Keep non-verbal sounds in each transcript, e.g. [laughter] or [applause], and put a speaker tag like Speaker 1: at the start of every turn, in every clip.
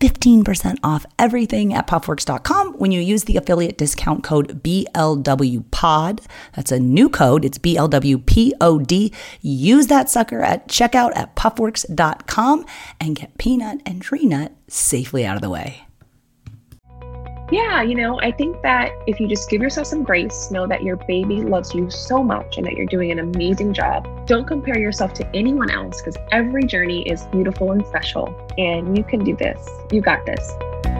Speaker 1: 15% off everything at puffworks.com when you use the affiliate discount code BLWPOD. That's a new code. It's BLWPOD. Use that sucker at checkout at puffworks.com and get peanut and tree nut safely out of the way.
Speaker 2: Yeah, you know, I think that if you just give yourself some grace, know that your baby loves you so much and that you're doing an amazing job. Don't compare yourself to anyone else because every journey is beautiful and special, and you can do this. You got this.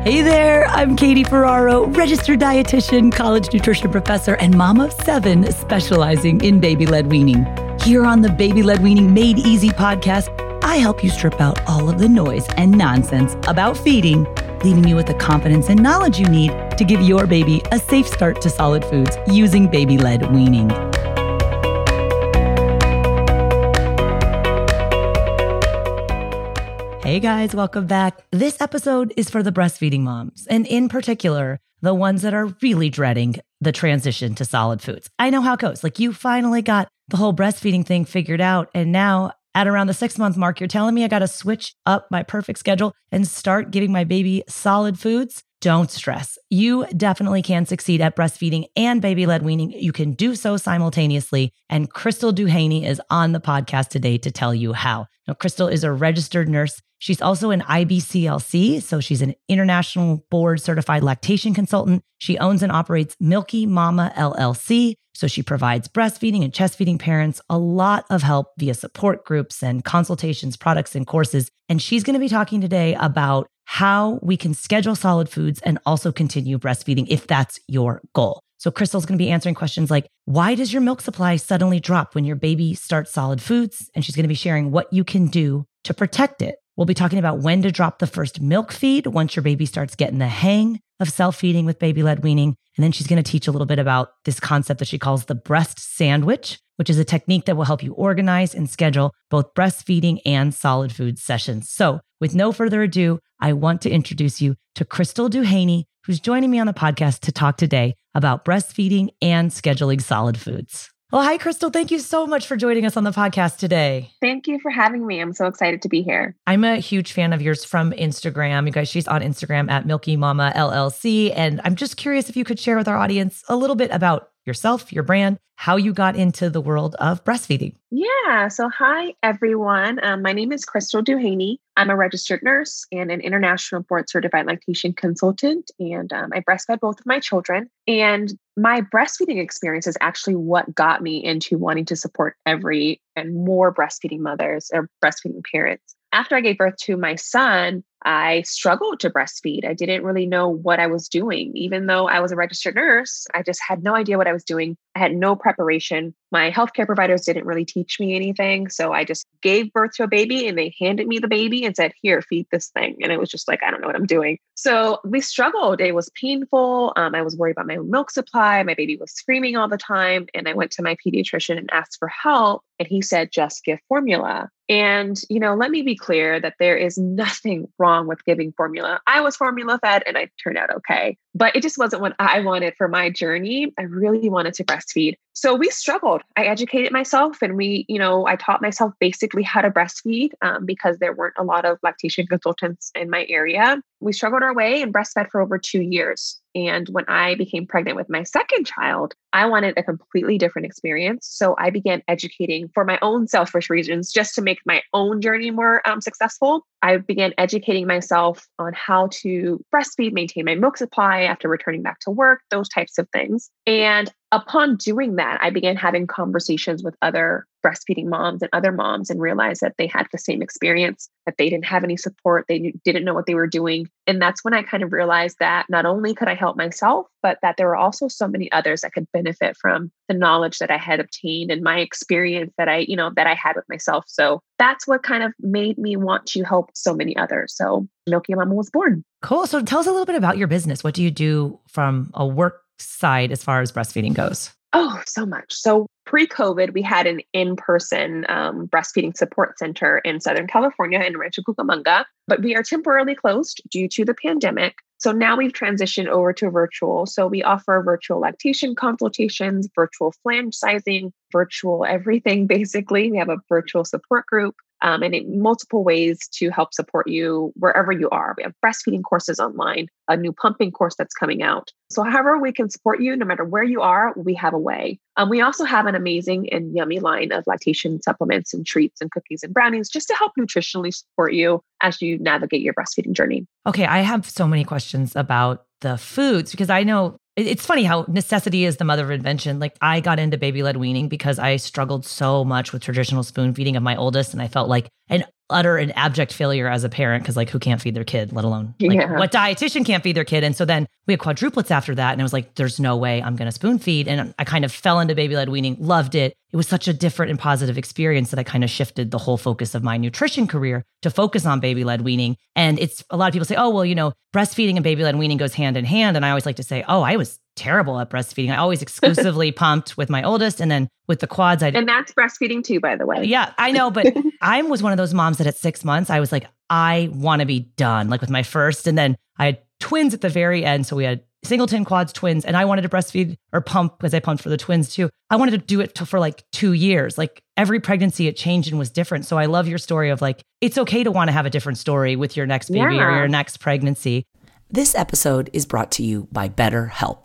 Speaker 1: Hey there, I'm Katie Ferraro, registered dietitian, college nutrition professor, and mom of seven specializing in baby led weaning. Here on the Baby Led Weaning Made Easy podcast, I help you strip out all of the noise and nonsense about feeding leaving you with the confidence and knowledge you need to give your baby a safe start to solid foods using baby led weaning. Hey guys, welcome back. This episode is for the breastfeeding moms, and in particular, the ones that are really dreading the transition to solid foods. I know how it goes. Like, you finally got the whole breastfeeding thing figured out, and now at around the six month mark, you're telling me I got to switch up my perfect schedule and start giving my baby solid foods. Don't stress. You definitely can succeed at breastfeeding and baby led weaning. You can do so simultaneously. And Krystal Duhaney is on the podcast today to tell you how. Now, Krystal is a registered nurse. She's also an IBCLC, so she's an international board certified lactation consultant. She owns and operates Milky Mama LLC, so she provides breastfeeding and chest feeding parents a lot of help via support groups and consultations, products, and courses. And she's going to be talking today about how we can schedule solid foods and also continue breastfeeding if that's your goal. So, Krystal's going to be answering questions like why does your milk supply suddenly drop when your baby starts solid foods? And she's going to be sharing what you can do to protect it. We'll be talking about when to drop the first milk feed once your baby starts getting the hang of self feeding with baby led weaning. And then she's going to teach a little bit about this concept that she calls the breast sandwich, which is a technique that will help you organize and schedule both breastfeeding and solid food sessions. So, with no further ado, I want to introduce you to Krystal Duhaney, who's joining me on the podcast to talk today about breastfeeding and scheduling solid foods. Well, hi, Krystal. Thank you so much for joining us on the podcast today.
Speaker 2: Thank you for having me. I'm so excited to be here.
Speaker 1: I'm a huge fan of yours from Instagram. You guys, she's on Instagram at Milky Mama LLC. And I'm just curious if you could share with our audience a little bit about yourself, your brand, how you got into the world of breastfeeding.
Speaker 2: Yeah. So, hi, everyone. Um, my name is Krystal Duhaney. I'm a registered nurse and an international board certified lactation consultant. And um, I breastfed both of my children. And my breastfeeding experience is actually what got me into wanting to support every and more breastfeeding mothers or breastfeeding parents. After I gave birth to my son, I struggled to breastfeed. I didn't really know what I was doing. Even though I was a registered nurse, I just had no idea what I was doing. I had no preparation. My healthcare providers didn't really teach me anything. So I just gave birth to a baby and they handed me the baby and said, Here, feed this thing. And it was just like, I don't know what I'm doing. So we struggled. It was painful. Um, I was worried about my milk supply. My baby was screaming all the time. And I went to my pediatrician and asked for help. And he said, Just give formula. And, you know, let me be clear that there is [laughs] nothing wrong with giving formula. I was formula fed and I turned out okay, but it just wasn't what I wanted for my journey. I really wanted to breastfeed. So we struggled. I educated myself and we, you know, I taught myself basically how to breastfeed um, because there weren't a lot of lactation consultants in my area. We struggled our way and breastfed for over two years. And when I became pregnant with my second child, I wanted a completely different experience. So I began educating for my own selfish reasons, just to make my own journey more um, successful. I began educating myself on how to breastfeed, maintain my milk supply after returning back to work, those types of things. And upon doing that, I began having conversations with other breastfeeding moms and other moms and realized that they had the same experience, that they didn't have any support, they didn't know what they were doing. And that's when I kind of realized that not only could I help myself, but that there were also so many others that could benefit from the knowledge that I had obtained and my experience that I, you know, that I had with myself. So that's what kind of made me want to help so many others. So Milky Mama was born.
Speaker 1: Cool. So tell us a little bit about your business. What do you do from a work side as far as breastfeeding goes?
Speaker 2: Oh, so much. So pre COVID, we had an in person um, breastfeeding support center in Southern California in Rancho Cucamonga, but we are temporarily closed due to the pandemic. So now we've transitioned over to virtual. So we offer virtual lactation consultations, virtual flange sizing, virtual everything [laughs] basically. We have a virtual support group um, and in multiple ways to help support you wherever you are. We have breastfeeding courses online, a new pumping course that's coming out. So, however, we can support you, no matter where you are, we have a way. Um, we also have an amazing and yummy line of lactation supplements and treats and cookies and brownies just to help nutritionally support you as you navigate your breastfeeding journey.
Speaker 1: Okay, I have so many questions about the foods because I know it's funny how necessity is the mother of invention. Like I got into baby led weaning because I struggled so much with traditional spoon feeding of my oldest, and I felt like an utter and abject failure as a parent because like who can't feed their kid let alone like yeah. what dietitian can't feed their kid and so then we had quadruplets after that and i was like there's no way i'm going to spoon feed and i kind of fell into baby led weaning loved it it was such a different and positive experience that i kind of shifted the whole focus of my nutrition career to focus on baby led weaning and it's a lot of people say oh well you know breastfeeding and baby led weaning goes hand in hand and i always like to say oh i was terrible at breastfeeding. I always exclusively [laughs] pumped with my oldest and then with the quads I
Speaker 2: And that's breastfeeding too, by the way.
Speaker 1: Yeah, I know, but [laughs] I was one of those moms that at 6 months I was like I want to be done like with my first and then I had twins at the very end so we had singleton quads twins and I wanted to breastfeed or pump because I pumped for the twins too. I wanted to do it to, for like 2 years. Like every pregnancy it changed and was different. So I love your story of like it's okay to want to have a different story with your next baby yeah. or your next pregnancy. This episode is brought to you by BetterHelp.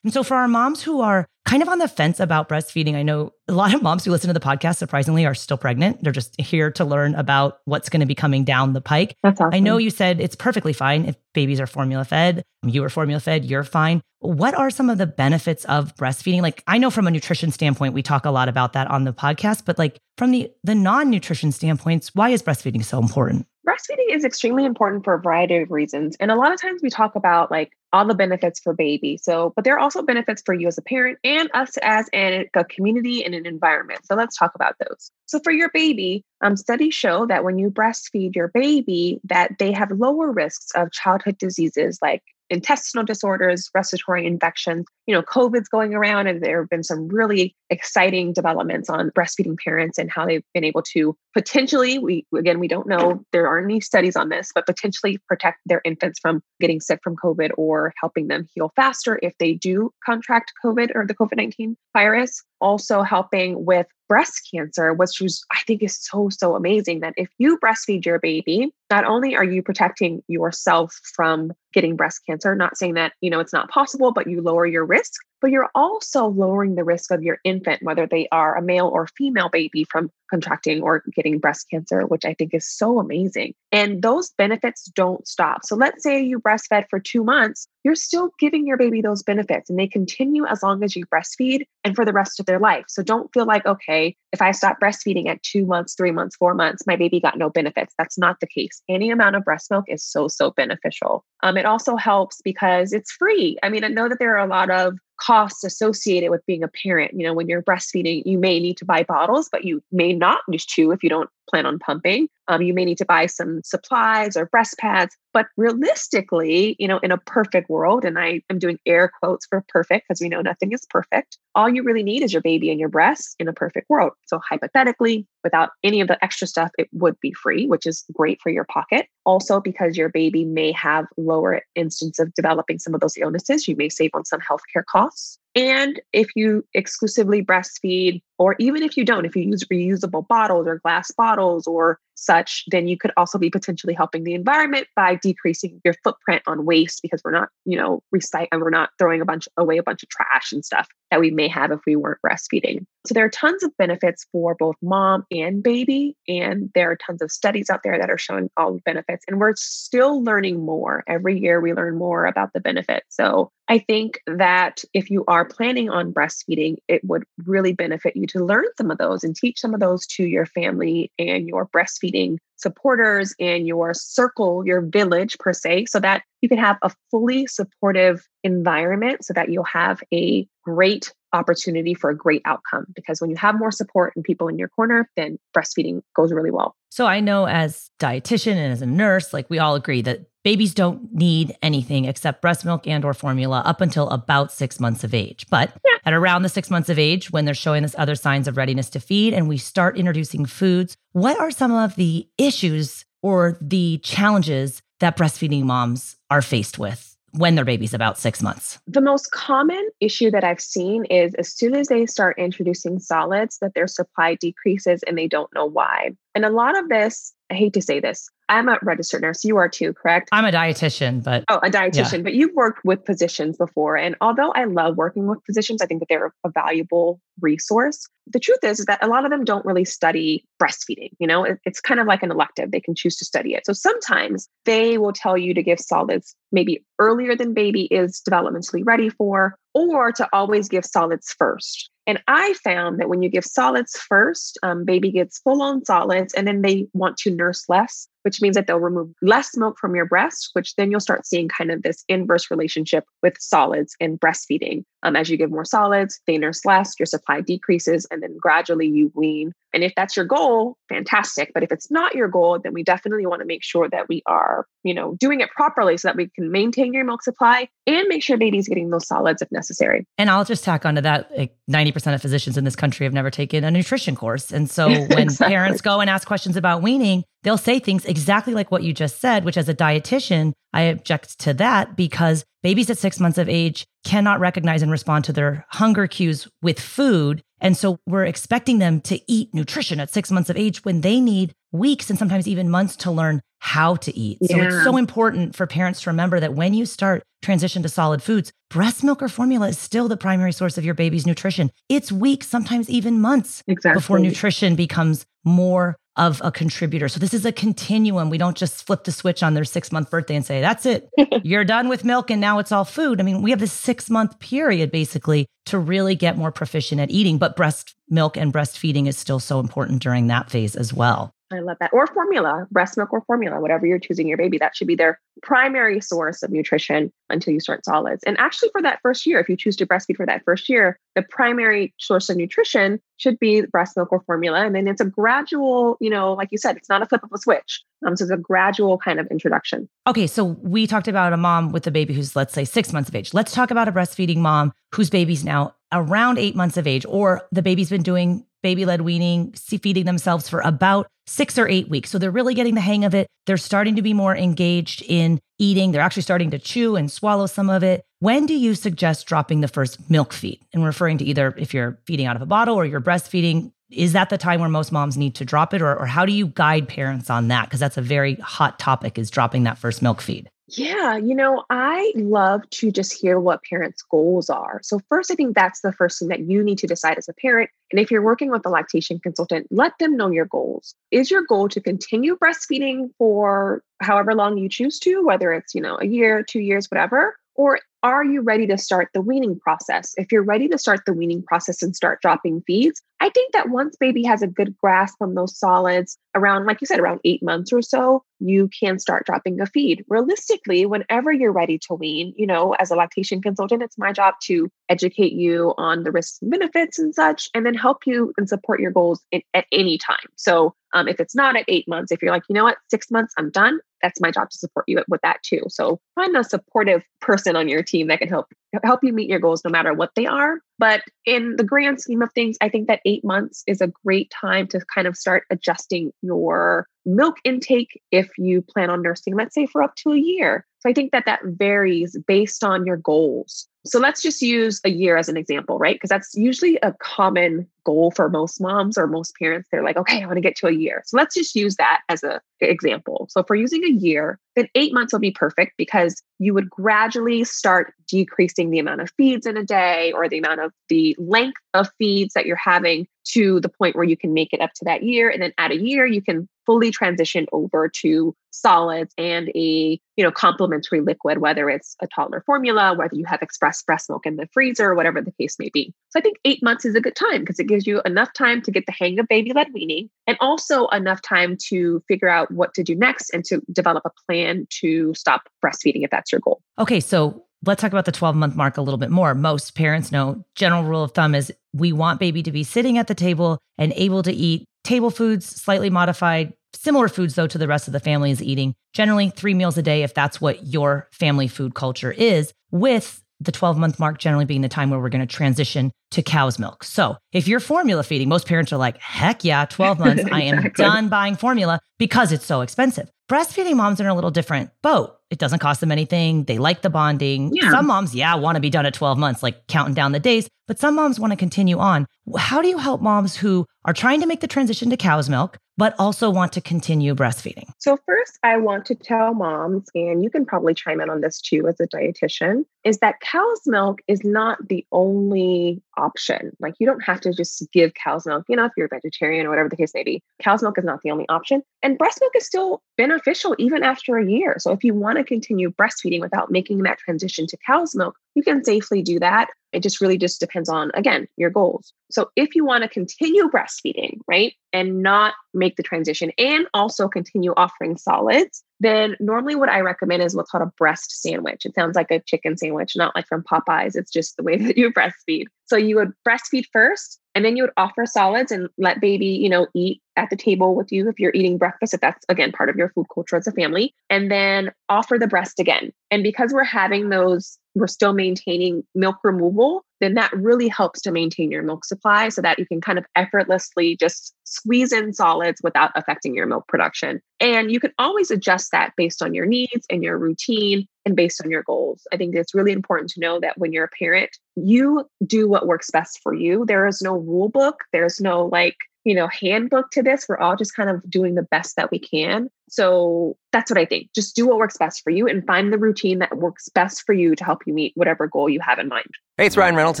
Speaker 1: And so for our moms who are kind of on the fence about breastfeeding, I know a lot of moms who listen to the podcast surprisingly are still pregnant. They're just here to learn about what's going to be coming down the pike.
Speaker 2: That's awesome.
Speaker 1: I know you said it's perfectly fine if babies are formula fed. You are formula fed, you're fine. What are some of the benefits of breastfeeding? Like I know from a nutrition standpoint, we talk a lot about that on the podcast, but like from the the non-nutrition standpoints, why is breastfeeding so important?
Speaker 2: Breastfeeding is extremely important for a variety of reasons. And a lot of times we talk about like all the benefits for baby. So, but there are also benefits for you as a parent and us as a community and an environment. So let's talk about those. So for your baby, um, studies show that when you breastfeed your baby, that they have lower risks of childhood diseases like intestinal disorders, respiratory infections. You know, COVID's going around, and there have been some really exciting developments on breastfeeding parents and how they've been able to potentially, we again, we don't know, there aren't any studies on this, but potentially protect their infants from getting sick from COVID or helping them heal faster if they do contract COVID or the COVID 19 virus. Also, helping with breast cancer, which was, I think, is so, so amazing that if you breastfeed your baby, not only are you protecting yourself from getting breast cancer, not saying that, you know, it's not possible, but you lower your risk, but you're also lowering the risk of your infant, whether they are a male or female baby, from contracting or getting breast cancer, which I think is so amazing. And those benefits don't stop. So let's say you breastfed for two months, you're still giving your baby those benefits and they continue as long as you breastfeed and for the rest of their life. So don't feel like, okay, if I stop breastfeeding at two months, three months, four months, my baby got no benefits. That's not the case. Any amount of breast milk is so, so beneficial. Um, it also helps because it's free. I mean, I know that there are a lot of costs associated with being a parent. You know, when you're breastfeeding, you may need to buy bottles, but you may not need to if you don't plan on pumping. Um, you may need to buy some supplies or breast pads. But realistically, you know, in a perfect world, and I am doing air quotes for perfect because we know nothing is perfect, all you really need is your baby and your breasts in a perfect world. So, hypothetically, without any of the extra stuff, it would be free, which is great for your pocket. Also, because your baby may have lower instance of developing some of those illnesses, you may save on some healthcare costs. And if you exclusively breastfeed, or even if you don't, if you use reusable bottles or glass bottles or such, then you could also be potentially helping the environment by decreasing your footprint on waste because we're not, you know, recycling, we're not throwing a bunch away a bunch of trash and stuff that we may have if we weren't breastfeeding. So there are tons of benefits for both mom and baby. And there are tons of studies out there that are showing all the benefits. And we're still learning more. Every year we learn more about the benefits. So I think that if you are planning on breastfeeding, it would really benefit you to learn some of those and teach some of those to your family and your breastfeeding supporters in your circle, your village per se, so that you can have a fully supportive environment so that you'll have a great opportunity for a great outcome. Because when you have more support and people in your corner, then breastfeeding goes really well.
Speaker 1: So I know as dietitian and as a nurse, like we all agree that babies don't need anything except breast milk and or formula up until about six months of age. But yeah. at around the six months of age, when they're showing us other signs of readiness to feed and we start introducing foods, what are some of the issues or the challenges that breastfeeding moms are faced with? when their baby's about six months?
Speaker 2: The most common issue that I've seen is as soon as they start introducing solids, that their supply decreases and they don't know why. And a lot of this, I hate to say this, I'm a registered nurse. You are too, correct?
Speaker 1: I'm a dietitian, but
Speaker 2: oh, a dietitian. Yeah. But you've worked with physicians before, and although I love working with physicians, I think that they're a valuable resource. The truth is, is that a lot of them don't really study breastfeeding. You know, it, it's kind of like an elective; they can choose to study it. So sometimes they will tell you to give solids maybe earlier than baby is developmentally ready for, or to always give solids first. And I found that when you give solids first, um, baby gets full on solids and then they want to nurse less which means that they'll remove less milk from your breast, which then you'll start seeing kind of this inverse relationship with solids and breastfeeding. Um, as you give more solids, they nurse less, your supply decreases, and then gradually you wean. And if that's your goal, fantastic. But if it's not your goal, then we definitely want to make sure that we are, you know, doing it properly so that we can maintain your milk supply and make sure baby's getting those solids if necessary.
Speaker 1: And I'll just tack onto that like 90% of physicians in this country have never taken a nutrition course. And so [laughs] when exactly. parents go and ask questions about weaning, they'll say things exactly like what you just said, which as a dietitian, I object to that because babies at six months of age cannot recognize and respond to their hunger cues with food. And so we're expecting them to eat nutrition at six months of age when they need weeks and sometimes even months to learn how to eat. Yeah. So it's so important for parents to remember that when you start transition to solid foods, breast milk or formula is still the primary source of your baby's nutrition. It's weeks, sometimes even months exactly. before nutrition becomes more of a contributor. So this is a continuum. We don't just flip the switch on their six month birthday and say, that's it. [laughs] You're done with milk and now it's all food. I mean, we have this six month period basically to really get more proficient at eating, but breast milk and breastfeeding is still so important during that phase as well.
Speaker 2: I love that. Or formula, breast milk or formula, whatever you're choosing your baby. That should be their primary source of nutrition until you start solids. And actually, for that first year, if you choose to breastfeed for that first year, the primary source of nutrition should be breast milk or formula. And then it's a gradual, you know, like you said, it's not a flip of a switch. Um, so it's a gradual kind of introduction.
Speaker 1: Okay. So we talked about a mom with a baby who's, let's say, six months of age. Let's talk about a breastfeeding mom whose baby's now around eight months of age, or the baby's been doing baby led weaning, feeding themselves for about six or eight weeks. So they're really getting the hang of it. They're starting to be more engaged in eating. They're actually starting to chew and swallow some of it. When do you suggest dropping the first milk feed? And referring to either if you're feeding out of a bottle or you're breastfeeding, is that the time where most moms need to drop it? Or, or how do you guide parents on that? Because that's a very hot topic is dropping that first milk feed.
Speaker 2: Yeah, you know, I love to just hear what parents' goals are. So, first, I think that's the first thing that you need to decide as a parent. And if you're working with a lactation consultant, let them know your goals. Is your goal to continue breastfeeding for however long you choose to, whether it's, you know, a year, two years, whatever? Or are you ready to start the weaning process? If you're ready to start the weaning process and start dropping feeds, I think that once baby has a good grasp on those solids around, like you said, around eight months or so, you can start dropping a feed. Realistically, whenever you're ready to wean, you know, as a lactation consultant, it's my job to educate you on the risks and benefits and such, and then help you and support your goals in, at any time. So um, if it's not at eight months, if you're like, you know what, six months, I'm done, that's my job to support you with that too. So find a supportive person on your team that can help help you meet your goals no matter what they are. But in the grand scheme of things, I think that eight months is a great time to kind of start adjusting your milk intake if you plan on nursing, let's say for up to a year. So I think that that varies based on your goals. So let's just use a year as an example, right? Because that's usually a common goal for most moms or most parents. They're like, okay, I want to get to a year. So let's just use that as an example. So if we're using a year, then eight months will be perfect because you would gradually start decreasing the amount of feeds in a day or the amount of the length of feeds that you're having to the point where you can make it up to that year. And then at a year, you can fully transition over to solids and a you know complementary liquid whether it's a toddler formula whether you have express breast milk in the freezer or whatever the case may be. So i think eight months is a good time because it gives you enough time to get the hang of baby led weaning and also enough time to figure out what to do next and to develop a plan to stop breastfeeding if that's your goal.
Speaker 1: Okay so let's talk about the 12 month mark a little bit more. Most parents know general rule of thumb is we want baby to be sitting at the table and able to eat table foods, slightly modified, similar foods though to the rest of the family is eating. Generally 3 meals a day if that's what your family food culture is with the 12 month mark generally being the time where we're going to transition to cow's milk. So, if you're formula feeding, most parents are like, heck yeah, 12 months, exactly. I am [laughs] done buying formula because it's so expensive. Breastfeeding moms are in a little different boat. It doesn't cost them anything. They like the bonding. Yeah. Some moms, yeah, want to be done at 12 months, like counting down the days, but some moms want to continue on. How do you help moms who are trying to make the transition to cow's milk, but also want to continue breastfeeding?
Speaker 2: So, first, I want to tell moms, and you can probably chime in on this too as a dietitian, is that cow's milk is not the only option. Like, you don't have to just give cow's milk, you know, if you're a vegetarian or whatever the case may be. Cow's milk is not the only option. And breast milk is still beneficial even after a year. So, if you want to continue breastfeeding without making that transition to cow's milk, you can safely do that. It just really just depends on, again, your goals. So if you want to continue breastfeeding, right, and not make the transition and also continue offering solids, then normally what I recommend is what's called a breast sandwich. It sounds like a chicken sandwich, not like from Popeyes. It's just the way [laughs] that you breastfeed. So you would breastfeed first, and then you would offer solids and let baby, you know, eat at the table with you if you're eating breakfast, if that's again part of your food culture as a family, and then offer the breast again. And because we're having those, we're still maintaining milk removal, then that really helps to maintain your milk supply so that you can kind of effortlessly just squeeze in solids without affecting your milk production. And you can always adjust that based on your needs and your routine and based on your goals. I think it's really important to know that when you're a parent, you do what works best for you. There is no rule book, there's no like, you know, handbook to this. We're all just kind of doing the best that we can. So that's what I think. Just do what works best for you and find the routine that works best for you to help you meet whatever goal you have in mind.
Speaker 3: Hey, it's Ryan Reynolds,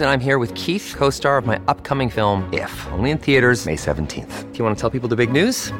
Speaker 3: and I'm here with Keith, co star of my upcoming film, If, only in theaters, May 17th. Do you want to tell people the big news?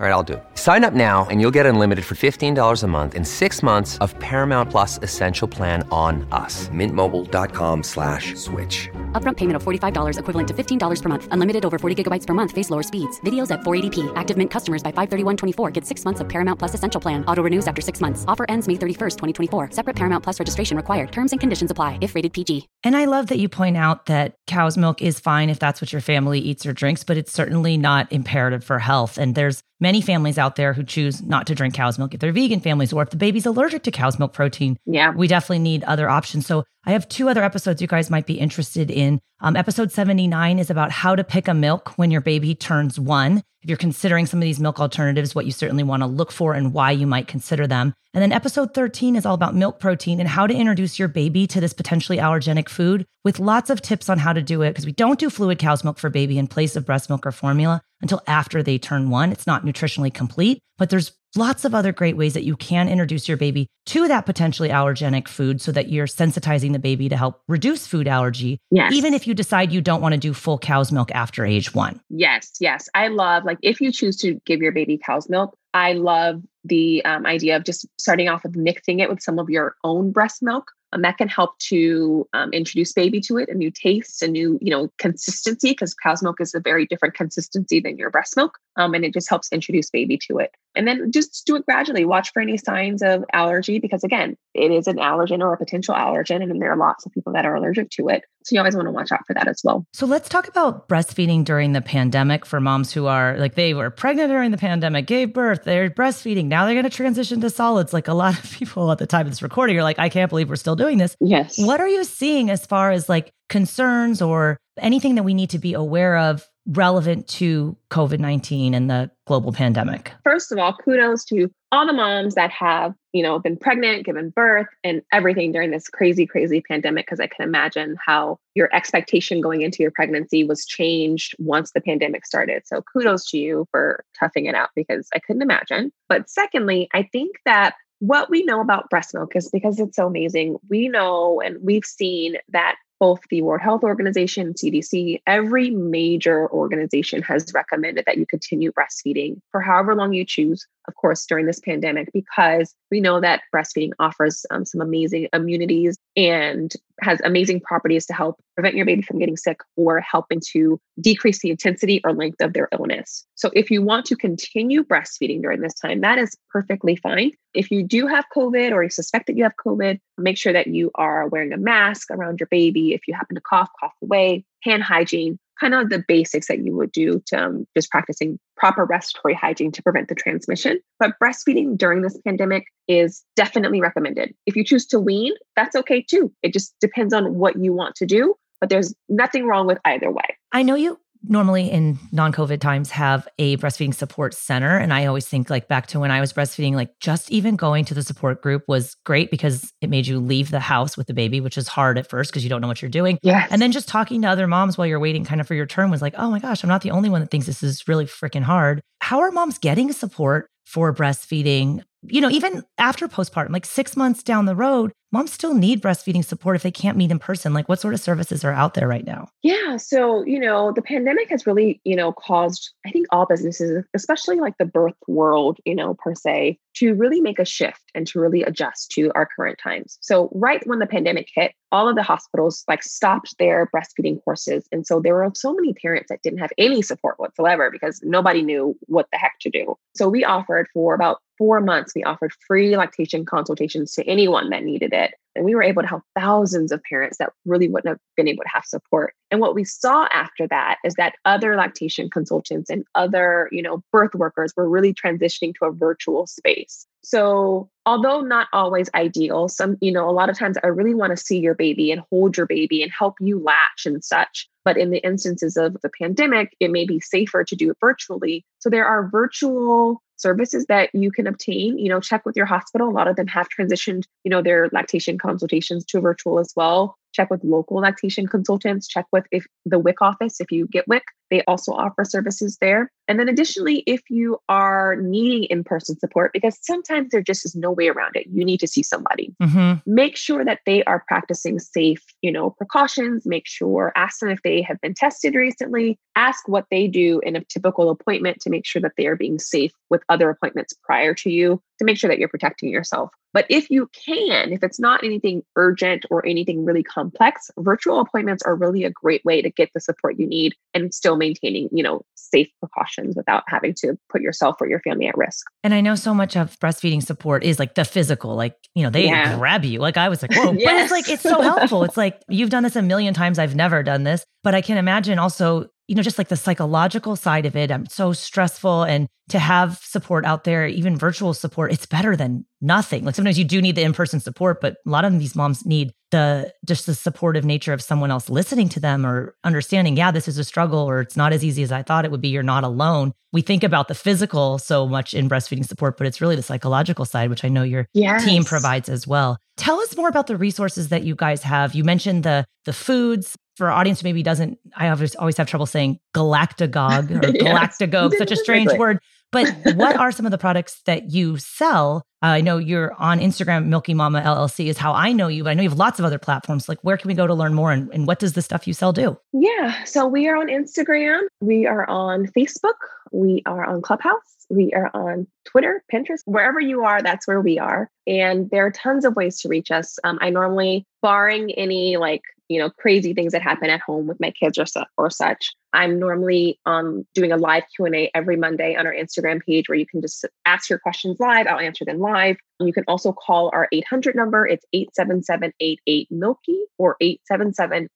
Speaker 3: All right, I'll do it. Sign up now and you'll get unlimited for $15 a month in six months of Paramount Plus Essential Plan on us. Mintmobile.com slash switch.
Speaker 4: Upfront payment of $45 equivalent to $15 per month. Unlimited over 40 gigabytes per month. Face lower speeds. Videos at 480p. Active Mint customers by 531.24 get six months of Paramount Plus Essential Plan. Auto renews after six months. Offer ends May 31st, 2024. Separate Paramount Plus registration required. Terms and conditions apply if rated PG.
Speaker 1: And I love that you point out that cow's milk is fine if that's what your family eats or drinks, but it's certainly not imperative for health. And there's many families out there who choose not to drink cow's milk if they're vegan families or if the baby's allergic to cow's milk protein.
Speaker 2: Yeah.
Speaker 1: We definitely need other options. So I have two other episodes you guys might be interested in. Um, episode 79 is about how to pick a milk when your baby turns one. If you're considering some of these milk alternatives, what you certainly want to look for and why you might consider them. And then episode 13 is all about milk protein and how to introduce your baby to this potentially allergenic food with lots of tips on how to do it because we don't do fluid cow's milk for baby in place of breast milk or formula until after they turn one. It's not nutritionally complete, but there's lots of other great ways that you can introduce your baby to that potentially allergenic food so that you're sensitizing the baby to help reduce food allergy,
Speaker 2: Yes.
Speaker 1: even if you decide you don't want to do full cow's milk after age one.
Speaker 2: Yes, yes. I love like if you choose to give your baby cow's milk, I love the um, idea of just starting off with mixing it with some of your own breast milk. Um, that can help to um, introduce baby to it, a new taste, a new you know consistency, because cow's milk is a very different consistency than your breast milk, um, and it just helps introduce baby to it. And then just do it gradually. Watch for any signs of allergy, because again, it is an allergen or a potential allergen, and there are lots of people that are allergic to it. So you always want to watch out for that as well.
Speaker 1: So let's talk about breastfeeding during the pandemic for moms who are like they were pregnant during the pandemic, gave birth, they're breastfeeding. Now they're going to transition to solids. Like a lot of people at the time of this recording are like, I can't believe we're still doing this.
Speaker 2: Yes.
Speaker 1: What are you seeing as far as like concerns or anything that we need to be aware of relevant to COVID 19 and the global pandemic?
Speaker 2: first of all, kudos to all the moms that have, you know, been pregnant, given birth, and everything during this crazy, crazy pandemic. Because I can imagine how your expectation going into your pregnancy was changed once the pandemic started. So kudos to you for toughing it out because I couldn't imagine. But secondly, I think that what we know about breast milk is because it's so amazing. We know and we've seen that both the World Health Organization, CDC, every major organization has recommended that you continue breastfeeding for however long you choose, of course, during this pandemic, because we know that breastfeeding offers um, some amazing immunities and has amazing properties to help prevent your baby from getting sick or helping to decrease the intensity or length of their illness. So, if you want to continue breastfeeding during this time, that is perfectly fine. If you do have COVID or you suspect that you have COVID, make sure that you are wearing a mask around your baby. If you happen to cough, cough away, hand hygiene, kind of the basics that you would do to um, just practicing proper respiratory hygiene to prevent the transmission. But breastfeeding during this pandemic is definitely recommended. If you choose to wean, that's okay too. It just depends on what you want to do, but there's nothing wrong with either way.
Speaker 1: I know you normally in non-covid times have a breastfeeding support center. And i always think like back to when i was breastfeeding like just even going to the support group was great because it made you leave the house with the baby which is hard at first because you don't know what you're doing.
Speaker 2: Yes.
Speaker 1: and then just talking to other moms while you're waiting kind of for your turn was like oh my gosh i'm not the only one that thinks this is really freaking hard. How are moms getting support for breastfeeding you know even after postpartum like six months down the road moms still need breastfeeding support if they can't meet in person like what sort of services are out there right now
Speaker 2: Yeah. So, you know, the pandemic has really, you know, caused, I think, all businesses, especially like the birth world, you know, per se, to really make a shift and to really adjust to our current times. So, right when the pandemic hit, all of the hospitals like stopped their breastfeeding courses. And so there were so many parents that didn't have any support whatsoever because nobody knew what the heck to do. So, we offered for about four months, we offered free lactation consultations to anyone that needed it. And we were able to help thousands of parents that really wouldn't have been able to have support. And what we saw after that is that other lactation consultants and other, you know, birth workers were really transitioning to a virtual space. So, although not always ideal, some, you know, a lot of times I really want to see your baby and hold your baby and help you latch and such. But in the instances of the pandemic, it may be safer to do it virtually. So, there are virtual services that you can obtain you know check with your hospital. A lot of them have transitioned you know their lactation consultations to virtual as well. Check with local lactation consultants. Check with if the wic office if you get wic they also offer services there. And then additionally, if you are needing in-person support, because sometimes there just is no way around it, you need to see somebody. Mm-hmm. Make sure that they are practicing safe, you know, precautions. Make sure, ask them if they have been tested recently. Ask what they do in a typical appointment to make sure that they are being safe with other appointments prior to you to make sure that you're protecting yourself. But if you can, if it's not anything urgent or anything really complex, virtual appointments are really a great way to get the support you need and still maintaining, you know, safe precautions without having to put yourself or your family at risk.
Speaker 1: And I know so much of breastfeeding support is like the physical, like, you know, they yeah. grab you. Like I was like, [laughs] whoa, yes. but it's like, it's so helpful. it's like, you've done this a million times. I've never done this, but I can imagine also you know, just like the psychological side of it. I'm so stressful. And to have support out there, even virtual support, it's better than nothing. Like sometimes you do need the in person support, but a lot of these moms need the just the supportive nature of someone else listening to them or understanding, yeah, this is a struggle or it's not as easy as I thought it would be. You're not alone. We think about the physical so much in breastfeeding support, but it's really the psychological side, which I know your yes. team provides as well. Tell us more about the resources that you guys have. You mentioned the the foods, for our audience who maybe doesn't, I always have trouble saying galactagogue [laughs] or yes. galactagogue, such a strange word. But what are [laughs] some of the products that you sell? Uh, I know you're on Instagram, Milky Mama LLC is how I know you, but I know you have lots of other platforms. Like, where can we go to learn more and, and what does the stuff you sell do?
Speaker 2: Yeah. So we are on Instagram, we are on Facebook, we are on Clubhouse, we are on Twitter, Pinterest, wherever you are, that's where we are. And there are tons of ways to reach us. Um, I normally, barring any like you know crazy things that happen at home with my kids or, su- or such i'm normally um, doing a live q&a every monday on our instagram page where you can just ask your questions live i'll answer them live you can also call our 800 number it's 877-88 milky or 877-886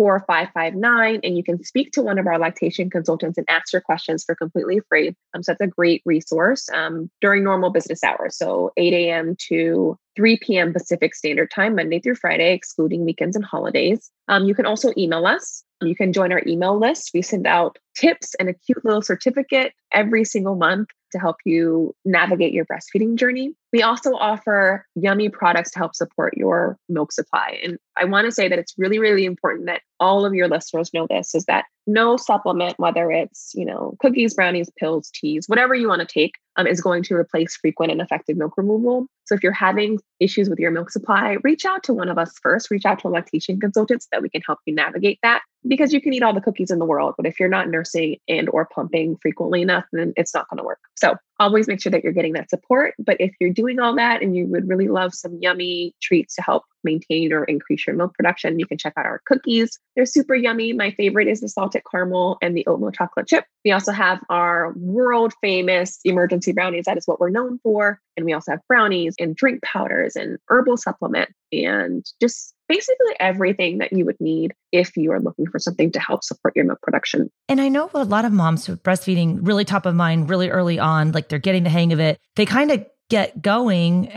Speaker 2: 4559 and you can speak to one of our lactation consultants and ask your questions for completely free. Um, so that's a great resource um, during normal business hours. So 8 a.m. to 3 p.m. Pacific Standard Time, Monday through Friday, excluding weekends and holidays. Um, you can also email us. You can join our email list. We send out tips and a cute little certificate every single month to help you navigate your breastfeeding journey. We also offer yummy products to help support your milk supply. And I want to say that it's really, really important that all of your listeners know this is that no supplement, whether it's, you know, cookies, brownies, pills, teas, whatever you want to take, um, is going to replace frequent and effective milk removal. So if you're having issues with your milk supply, reach out to one of us first, reach out to a lactation consultant so that we can help you navigate that because you can eat all the cookies in the world, but if you're not nursing and or pumping frequently enough, then it's not going to work. So always make sure that you're getting that support. But if you're doing all that and you would really love some yummy treats to help maintain or increase your milk production, you can check out our cookies. They're super yummy. My favorite is the salted caramel and the oatmeal chocolate chip. We also have our world famous emergency brownies. That is what we're known for. And we also have brownies and drink powders and herbal supplement and just basically everything that you would need if you are looking for something to help support your milk production.
Speaker 1: And I know a lot of moms with breastfeeding really top of mind really early on, like they're getting the hang of it. They kind of get going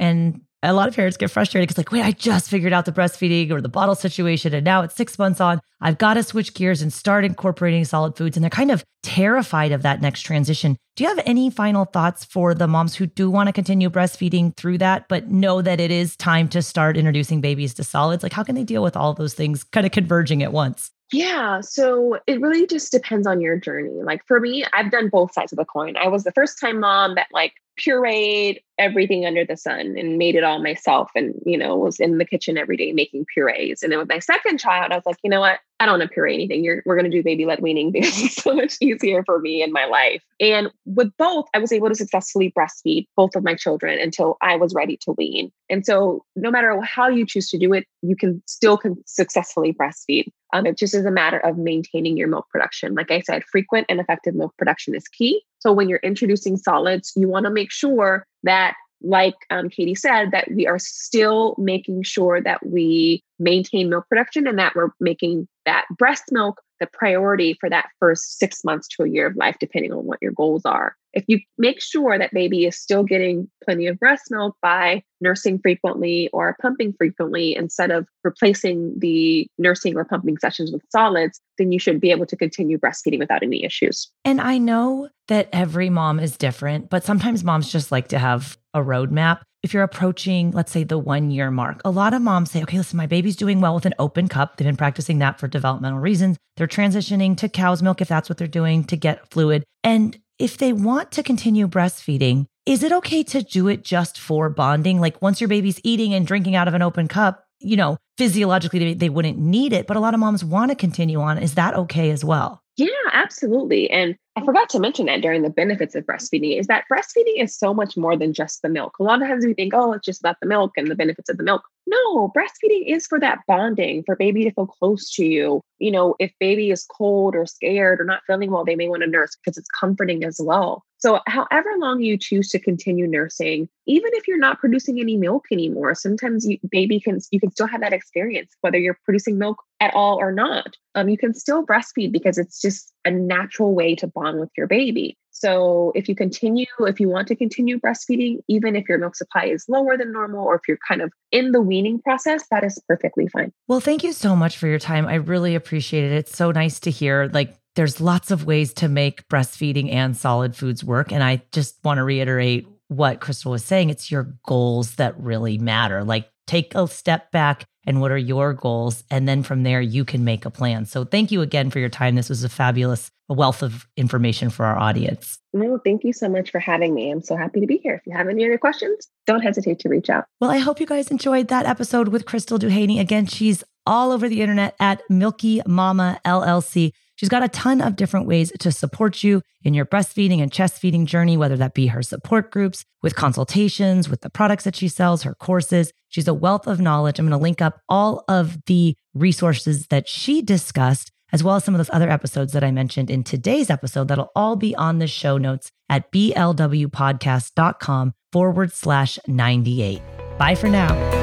Speaker 1: and a lot of parents get frustrated because like wait i just figured out the breastfeeding or the bottle situation and now it's six months on. I've got to switch gears and start incorporating solid foods. And they're kind of terrified of that next transition. Do you have any final thoughts for the moms who do want to continue breastfeeding through that but know that it is time to start introducing babies to solids? Like how can they deal with all those things kind of converging at once?
Speaker 2: Yeah, so it really just depends on your journey. Like for me, I've done both sides of the coin. I was the first time mom that like pureed everything under the sun and made it all myself and you know was in the kitchen every day making purees. And then with my second child i was like you know what? I don't want to puree anything. You're, we're going to do baby led weaning. [laughs] Because it's so much easier for me in my life. And with both i was able to successfully breastfeed both of my children until i was ready to wean. And so no matter how you choose to do it you can still can successfully breastfeed um, it just is a matter of maintaining your milk production. Like i said frequent and effective milk production is key. So when you're introducing solids, you want to make sure that, like um, Katie said, that we are still making sure that we maintain milk production and that we're making that breast milk the priority for that first six months to a year of life, depending on what your goals are. If you make sure that baby is still getting plenty of breast milk by nursing frequently or pumping frequently instead of replacing the nursing or pumping sessions with solids, then you should be able to continue breastfeeding without any issues.
Speaker 1: And I know that every mom is different, but sometimes moms just like to have a roadmap. If you're approaching, let's say, the one year mark, a lot of moms say, okay, listen, my baby's doing well with an open cup. They've been practicing that for developmental reasons. They're transitioning to cow's milk if that's what they're doing to get fluid. And if they want to continue breastfeeding, is it okay to do it just for bonding? Like once your baby's eating and drinking out of an open cup, you know, physiologically they, they wouldn't need it, but a lot of moms want to continue on. Is that okay as well?
Speaker 2: Yeah, absolutely. And I forgot to mention that during the benefits of breastfeeding is that breastfeeding is so much more than just the milk. A lot of times we think, oh, it's just about the milk and the benefits of the milk. No, breastfeeding is for that bonding, for baby to feel close to you. You know, if baby is cold or scared or not feeling well, they may want to nurse because it's comforting as well. So, however long you choose to continue nursing, even if you're not producing any milk anymore, sometimes you, baby can you can still have that experience, whether you're producing milk at all or not. Um, you can still breastfeed because it's just a natural way to bond with your baby. So, if you continue, if you want to continue breastfeeding, even if your milk supply is lower than normal, or if you're kind of in the weaning process, that is perfectly fine.
Speaker 1: Well, thank you so much for your time. I really appreciate it. It's so nice to hear like there's lots of ways to make breastfeeding and solid foods work. And I just want to reiterate what Krystal was saying. It's your goals that really matter. Like take a step back and what are your goals? And then from there, you can make a plan. So thank you again for your time. This was a fabulous wealth of information for our audience.
Speaker 2: No, thank you so much for having me. I'm so happy to be here. If you have any other questions, don't hesitate to reach out.
Speaker 1: Well, I hope you guys enjoyed that episode with Krystal Duhaney. Again, she's all over the internet at Milky Mama LLC. She's got a ton of different ways to support you in your breastfeeding and chest feeding journey, whether that be her support groups, with consultations, with the products that she sells, her courses. She's a wealth of knowledge. I'm going to link up all of the resources that she discussed, as well as some of those other episodes that I mentioned in today's episode. That'll all be on the show notes at blwpodcast.com forward slash 98. Bye for now.